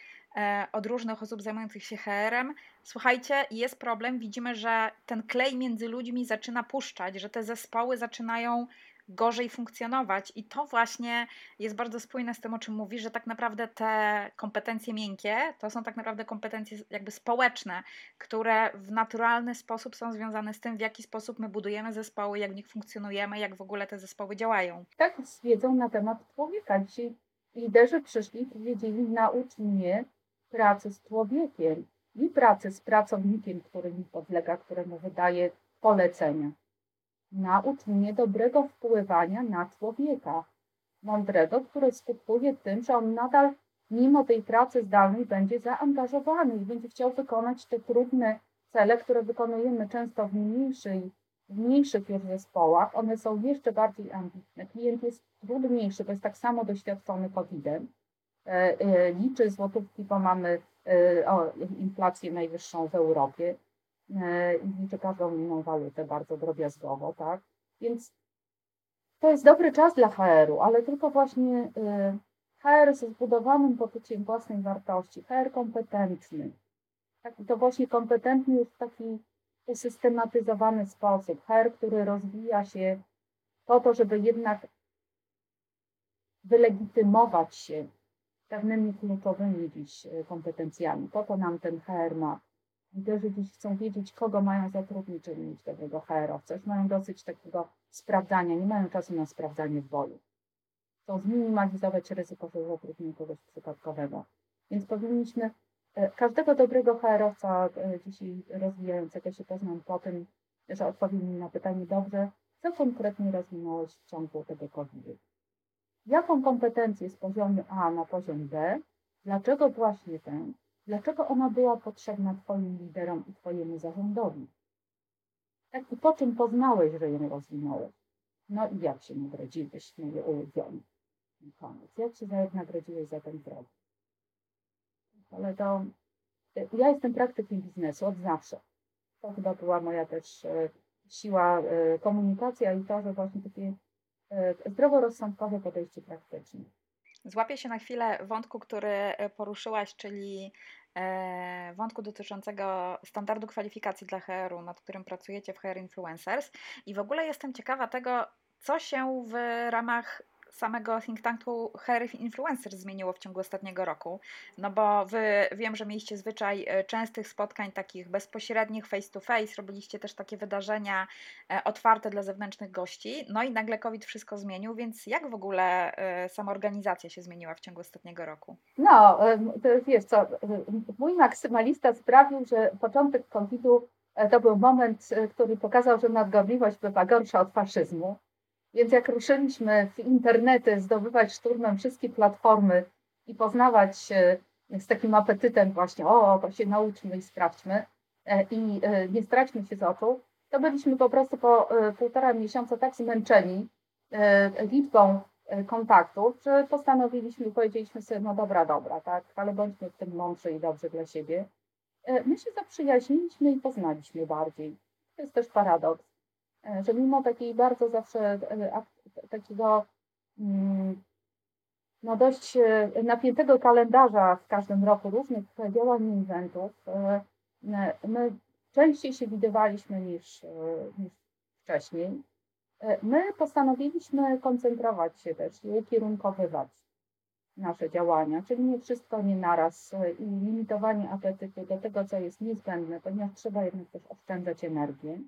od różnych osób zajmujących się HR-em. Słuchajcie, jest problem, widzimy, że ten klej między ludźmi zaczyna puszczać, że te zespoły zaczynają gorzej funkcjonować. I to właśnie jest bardzo spójne z tym, o czym mówisz, że tak naprawdę te kompetencje miękkie to są tak naprawdę kompetencje jakby społeczne, które w naturalny sposób są związane z tym, w jaki sposób my budujemy zespoły, jak w nich funkcjonujemy, jak w ogóle te zespoły działają. Tak, z wiedzą na temat człowieka. Dzisiaj liderzy przyszli i powiedzieli, naucz mnie pracy z człowiekiem i pracy z pracownikiem, który mi podlega, któremu wydaje polecenia. Naucz mnie dobrego wpływania na człowieka. Mądrego, które skutkuje tym, że on nadal, mimo tej pracy zdalnej, będzie zaangażowany i będzie chciał wykonać te trudne cele, które wykonujemy często w, mniejszej, w mniejszych już zespołach. One są jeszcze bardziej ambitne. Klient jest trudniejszy, bo jest tak samo doświadczony COVID-em. E, e, liczy złotówki, bo mamy e, inflację najwyższą w Europie i liczy każdą inną walutę bardzo drobiazgowo, tak? Więc to jest dobry czas dla HR-u, ale tylko właśnie e, HR ze zbudowanym poczuciem własnej wartości, HR kompetentny. Tak, to właśnie kompetentny jest w taki usystematyzowany sposób. HR, który rozwija się po to, żeby jednak wylegitymować się pewnymi kluczowymi dziś e, kompetencjami. Po to nam ten HR ma Liderzy dziś chcą wiedzieć, kogo mają zatrudnić, żeby mieć dobrego HR-owca. Już mają dosyć takiego sprawdzania, nie mają czasu na sprawdzanie w boju. Chcą zminimalizować ryzyko, że zatrudnią kogoś przypadkowego. Więc powinniśmy e, każdego dobrego HR-owca e, dzisiaj rozwijającego się poznam po tym, że odpowiem mi na pytanie dobrze, co konkretnie rozwinąłeś w ciągu tego COVID-u. Jaką kompetencję z poziomu A na poziom B, dlaczego właśnie ten, Dlaczego ona była potrzebna Twoim liderom i Twojemu zarządowi? Tak i po czym poznałeś, że ją rozwinąłeś? No i jak się nagrodziłeś, moje ulubione? Koniec. Jak się nagrodziłeś za ten krok? Ale to ja jestem praktykiem biznesu od zawsze. To chyba była moja też e, siła e, komunikacja i to, że właśnie takie e, zdroworozsądkowe podejście praktyczne. Złapię się na chwilę wątku, który poruszyłaś, czyli E, wątku dotyczącego standardu kwalifikacji dla HR-u, nad którym pracujecie w HR Influencers. I w ogóle jestem ciekawa tego, co się w ramach samego think tanku HR Influencers zmieniło w ciągu ostatniego roku? No bo wy wiem, że mieliście zwyczaj e, częstych spotkań takich bezpośrednich, face to face, robiliście też takie wydarzenia e, otwarte dla zewnętrznych gości, no i nagle COVID wszystko zmienił, więc jak w ogóle e, sama organizacja się zmieniła w ciągu ostatniego roku? No, wiesz co, mój maksymalista sprawił, że początek COVID-u to był moment, który pokazał, że nadgorliwość bywa gorsza od faszyzmu. Więc jak ruszyliśmy w internety, zdobywać szturmem wszystkie platformy i poznawać z takim apetytem właśnie, o, to się nauczmy i sprawdźmy e, i e, nie straćmy się z oczu, to byliśmy po prostu po e, półtora miesiąca tak zmęczeni liczbą kontaktów, że postanowiliśmy, powiedzieliśmy sobie, no dobra, dobra, tak, ale bądźmy w tym mądrzy i dobrze dla siebie. My się zaprzyjaźniliśmy i poznaliśmy bardziej. To jest też paradoks że mimo takiej bardzo zawsze e, takiego mm, no dość e, napiętego kalendarza w każdym roku różnych działań i eventów, my częściej się widywaliśmy niż, niż wcześniej. My postanowiliśmy koncentrować się też i ukierunkowywać nasze działania, czyli nie wszystko nie naraz i limitowanie apetytu do tego, co jest niezbędne, ponieważ trzeba jednak też oszczędzać energię.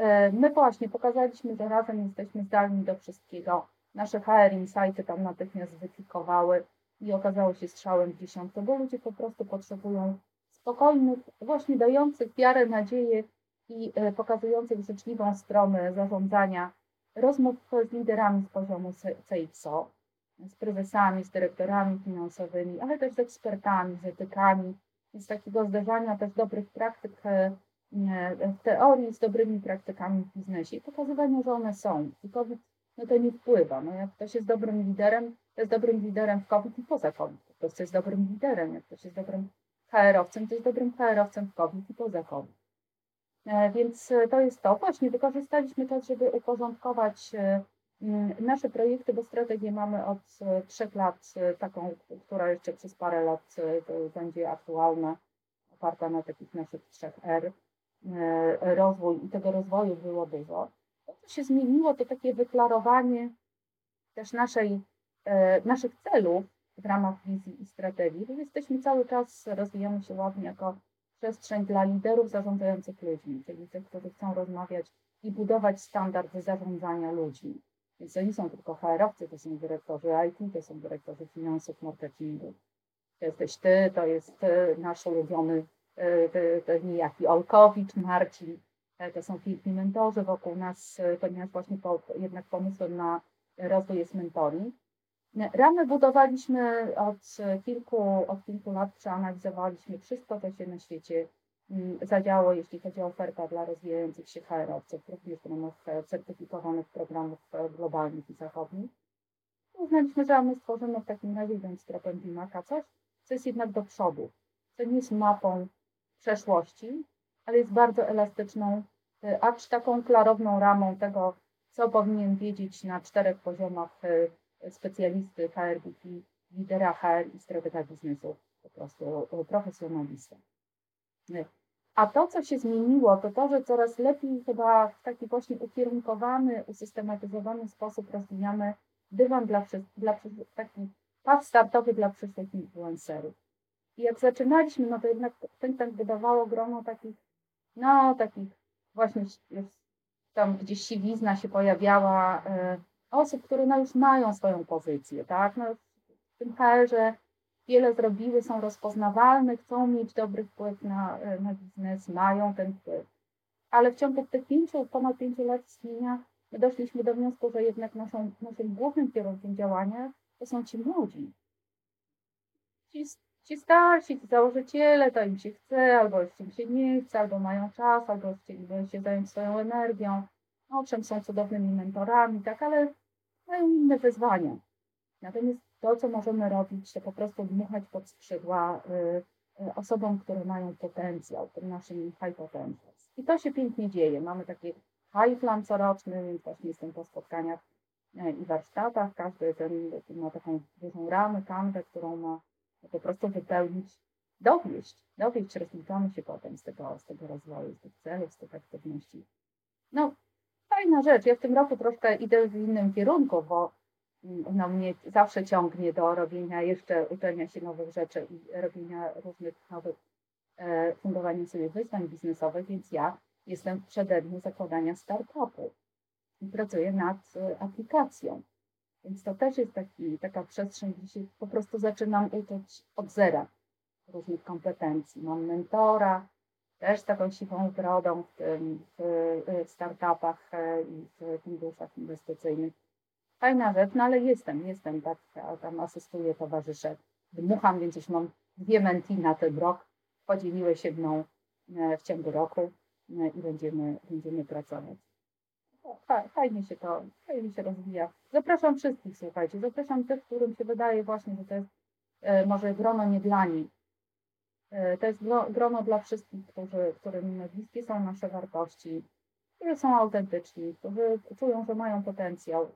E, my właśnie pokazaliśmy, że razem jesteśmy zdalni do wszystkiego. nasze HR Insighty tam natychmiast wyklikowały i okazało się strzałem w dziesiątkę, bo ludzie po prostu potrzebują spokojnych, właśnie dających wiarę, nadzieję i e, pokazujących życzliwą stronę zarządzania rozmów z liderami z poziomu CXO, z prezesami, z dyrektorami finansowymi, ale też z ekspertami, z etykami, z takiego zderzania też dobrych praktyk e, w teorii z dobrymi praktykami w biznesie i pokazywania, że one są. I COVID no to nie wpływa. No jak ktoś jest dobrym liderem, to jest dobrym liderem w COVID i poza COVID. Po prostu jest dobrym liderem. Jak ktoś jest dobrym HR-owcem, to jest dobrym HR-owcem w COVID i poza COVID. E, więc e, to jest to. Właśnie wykorzystaliśmy to, żeby uporządkować e, nasze projekty, bo strategię mamy od trzech lat, taką, która jeszcze przez parę lat będzie aktualna, oparta na takich naszych trzech R. Rozwój i tego rozwoju było dużo. To, co się zmieniło, to takie wyklarowanie też naszej, naszych celów w ramach wizji i strategii, bo jesteśmy cały czas, rozwijamy się ładnie jako przestrzeń dla liderów zarządzających ludźmi, czyli tych, którzy chcą rozmawiać i budować standardy zarządzania ludźmi. Więc to nie są tylko HR-owcy, to są dyrektorzy IT, to są dyrektorzy finansów, marketingu. To jesteś ty, to jest nasz ulubiony to niejaki Olkowicz, Marcin, to są piękni mentorzy wokół nas, ponieważ właśnie po, jednak pomysłem na rozwój jest mentoring. Ramy budowaliśmy od kilku, od kilku lat, przeanalizowaliśmy wszystko, co się na świecie mm, zadziało, jeśli chodzi o ofertę dla rozwijających się HR-owców, również ramach certyfikowanych programów globalnych i zachodnich. Uznaliśmy, że my stworzymy w takim razie, idąc tropem Bimaka, coś, co jest jednak do przodu, co nie jest mapą przeszłości, ale jest bardzo elastyczną, y, acz taką klarowną ramą tego, co powinien wiedzieć na czterech poziomach y, specjalisty HRBP, lidera HR i stratega biznesu, po prostu profesjonalista. A to, co się zmieniło, to to, że coraz lepiej chyba w taki właśnie ukierunkowany, usystematyzowany sposób rozwijamy dywan dla, dla taki pas startowy dla przyszłych influencerów. I jak zaczynaliśmy, no to jednak think tank wydawało grono takich, no takich właśnie tam gdzieś siwizna się pojawiała, y, osób, które no już mają swoją pozycję, tak? No, w tym HR-ze wiele zrobiły, są rozpoznawalne, chcą mieć dobry wpływ na, na biznes, mają ten wpływ. Ale w ciągu tych pięciu, ponad pięciu lat istnienia my doszliśmy do wniosku, że jednak naszą, naszym głównym kierunkiem działania to są ci młodzi. Ci, ci starsi, ci założyciele, to im się chce, albo im się nie chce, albo mają czas, albo chcieliby się zająć swoją energią. Owszem, są cudownymi mentorami, tak, ale mają inne wyzwania. Natomiast to, co możemy robić, to po prostu dmuchać pod skrzydła y, y, osobom, które mają potencjał, tym naszym high potentials. I to się pięknie dzieje. Mamy taki high plan coroczny, więc właśnie jestem po spotkaniach y, i warsztatach. Każdy ten ma taką dużą ramę, kanwę, którą ma po prostu wypełnić, dowieść, dowieść, rozliczamy się potem z tego, z tego rozwoju, z tych celów, z tych aktywności. No, fajna rzecz. Ja w tym roku troszkę idę w innym kierunku, bo mm, no, mnie zawsze ciągnie do robienia jeszcze, uczenia się nowych rzeczy i robienia różnych nowych, e, fundowania sobie wyzwań biznesowych, więc ja jestem w przededniu zakładania startupu i pracuję nad e, aplikacją. Więc to też jest taki, taka przestrzeń, gdzie się po prostu zaczynam uczyć od zera różnych kompetencji. Mam mentora, też taką siwą brodą w, tym, w startupach e, i w funduszach inwestycyjnych. Fajna rzecz, no ale jestem, jestem, tak, tam asystuję, towarzyszę, dmucham, więc już mam dwie menti na ten rok, podzieliły się mną e, w ciągu roku e, i będziemy, będziemy pracować. Fajnie się to, fajnie się rozwija. Zapraszam wszystkich, słuchajcie, zapraszam tych, którym się wydaje właśnie, że to jest może grono nie dla nich, E, to jest grono dla wszystkich, którzy, którym bliskie są nasze wartości, którzy są autentyczni, którzy czują, że mają potencjał,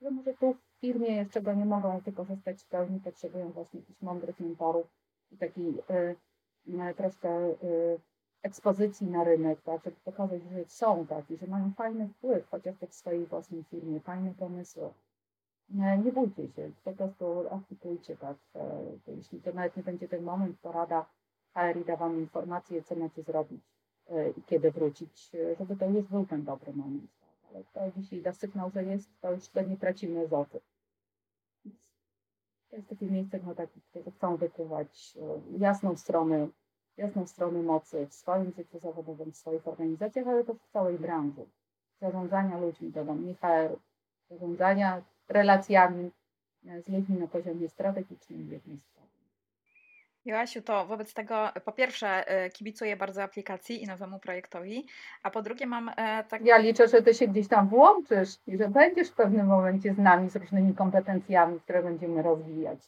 że może tu w firmie jeszcze go nie mogą wykorzystać w pełni, potrzebują właśnie jakichś mądrych mentorów i takiej troszkę y, ekspozycji na rynek, tak, żeby pokazać, że są taki, że mają fajny wpływ, chociażby w swojej własnej firmie, fajne pomysły. Nie, nie bójcie się, po prostu aplikujcie tak. Jeśli to nawet nie będzie ten moment, to rada HR da Wam informację, co macie zrobić e, i kiedy wrócić, e, żeby to już był ten dobry moment. ale to dzisiaj da sygnał, że jest, to już go nie tracimy z oczu. To jest takie miejsce dla takich, którzy chcą wykrywać e, jasną stronę, jasną stronę mocy w swoim życiu zawodowym, w swoich organizacjach, ale też w całej branży. Zarządzania ludźmi, dodam, nie HR, zarządzania relacjami e, z ludźmi na poziomie strategicznym, biznesowym. Joasiu, to wobec tego po pierwsze e, kibicuję bardzo aplikacji i nowemu projektowi, a po drugie mam tak... Ja liczę, że ty się gdzieś tam włączysz i że będziesz w pewnym momencie z nami, z różnymi kompetencjami, które będziemy rozwijać.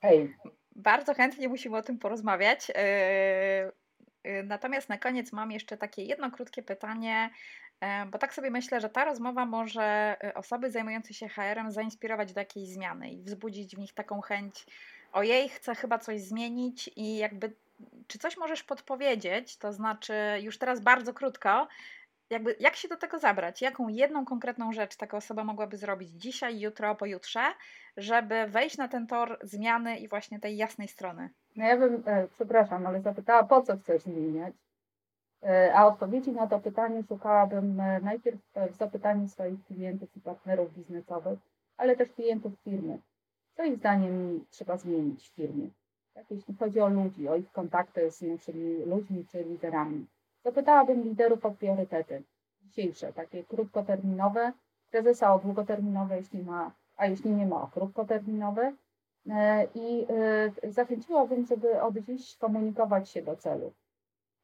Hej. Bardzo chętnie musimy o tym porozmawiać. E, natomiast na koniec mam jeszcze takie jedno krótkie pytanie, bo tak sobie myślę, że ta rozmowa może osoby zajmujące się HR-em zainspirować do jakiejś zmiany i wzbudzić w nich taką chęć ojej, chcę chyba coś zmienić i jakby, czy coś możesz podpowiedzieć, to znaczy już teraz bardzo krótko, jakby jak się do tego zabrać? Jaką jedną konkretną rzecz taka osoba mogłaby zrobić dzisiaj, jutro, pojutrze, żeby wejść na ten tor zmiany i właśnie tej jasnej strony? No ja bym, e, przepraszam, ale zapytała, po co chcesz zmieniać? E, a odpowiedzi na to pytanie szukałabym e, najpierw w zapytaniu swoich klientów i partnerów biznesowych, ale też klientów firmy. Co ich zdaniem trzeba zmienić w firmie? Tak, jeśli chodzi o ludzi, o ich kontakty z naszymi ludźmi czy liderami. Zapytałabym liderów o priorytety dzisiejsze, takie krótkoterminowe, prezesa o długoterminowe, jeśli ma, a jeśli nie ma, o krótkoterminowe. E, I e, zachęciłabym, żeby od dziś komunikować się do celu.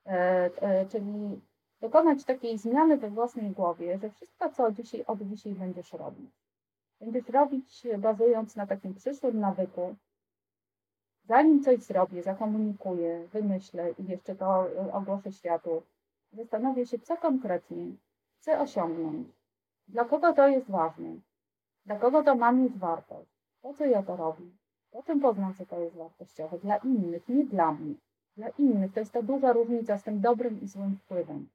E, czyli dokonać takiej zmiany we własnej głowie, że wszystko, co dzisiaj, od dzisiaj będziesz robić, Będziesz robić bazując na takim przyszłym nawyku. Zanim coś zrobię, zakomunikuję, wymyślę i jeszcze to ogłoszę światu, zastanowię się, co konkretnie chcę osiągnąć, dla kogo to jest ważne, dla kogo to ma mieć wartość, po co ja to robię, po czym poznam, że to jest wartościowe, dla innych, nie dla mnie, dla innych. To jest ta duża różnica z tym dobrym i złym wpływem.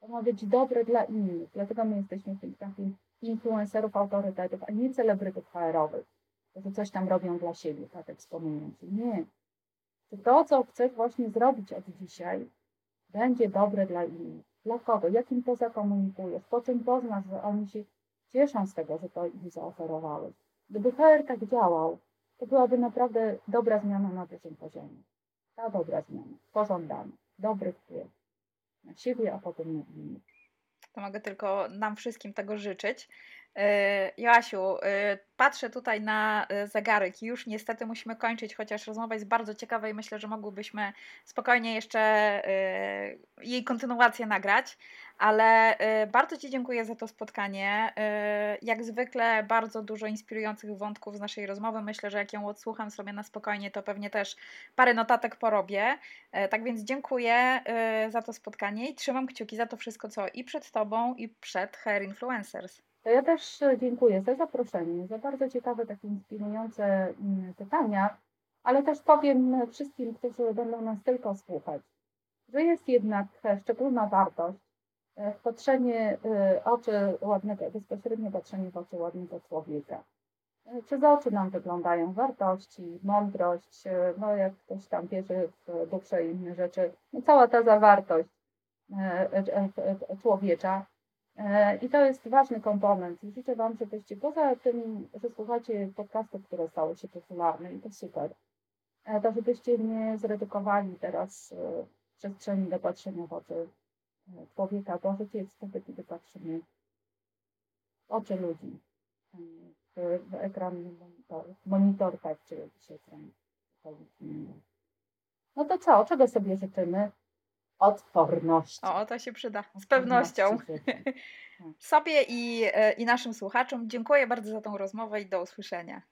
To ma być dobre dla innych, dlatego my jesteśmy tym takim influencerów, autorytetów, a nie celebrytów HR-owych, którzy coś tam robią dla siebie, tak eksponując. Nie. Czy to, co chcesz właśnie zrobić od dzisiaj, będzie dobre dla innych? Dla kogo? Jak im to zakomunikujesz? Po czym poznasz, że oni się cieszą z tego, że to im zaoferowałeś? Gdyby HR tak działał, to byłaby naprawdę dobra zmiana na dużym poziomie. Ta dobra zmiana, pożądana, dobry wpływ na siebie, a potem na innych to mogę tylko nam wszystkim tego życzyć. E, Joasiu, e, patrzę tutaj na e, zegarek już niestety musimy kończyć, chociaż rozmowa jest bardzo ciekawa i myślę, że mogłybyśmy spokojnie jeszcze jej kontynuację nagrać, ale bardzo Ci dziękuję za to spotkanie. Jak zwykle bardzo dużo inspirujących wątków z naszej rozmowy. Myślę, że jak ją odsłucham sobie na spokojnie, to pewnie też parę notatek porobię. Tak więc dziękuję za to spotkanie i trzymam kciuki za to wszystko, co i przed Tobą, i przed Hair Influencers. To ja też e, dziękuję za zaproszenie, za bardzo ciekawe, takie inspirujące mm, pytania, ale też powiem wszystkim, którzy będą nas tylko słuchać, że jest jednak e, szczególna wartość e, w patrzenie oczy ładnego, bezpośrednie patrzenie w oczy ładnego człowieka. Przez oczy nam wyglądają wartości, mądrość, no jak ktoś tam wierzy w duszę inne rzeczy, no cała ta zawartość człowiecza E, I to jest ważny komponent. Życzę Wam, żebyście poza tym, że słuchacie podcastów, które stały się popularne i to super, e, to żebyście nie zredukowali teraz e, przestrzeni do patrzenia w oczy człowieka, bo życie jest wtedy, kiedy patrzymy w oczy ludzi, w, w ekran monitor, monitor tak, czy jakiś ekran. No to co, czego sobie życzymy? Odporność. O, to się przyda. Z pewnością. Sobie i, e, i naszym słuchaczom dziękuję bardzo za tą rozmowę i do usłyszenia.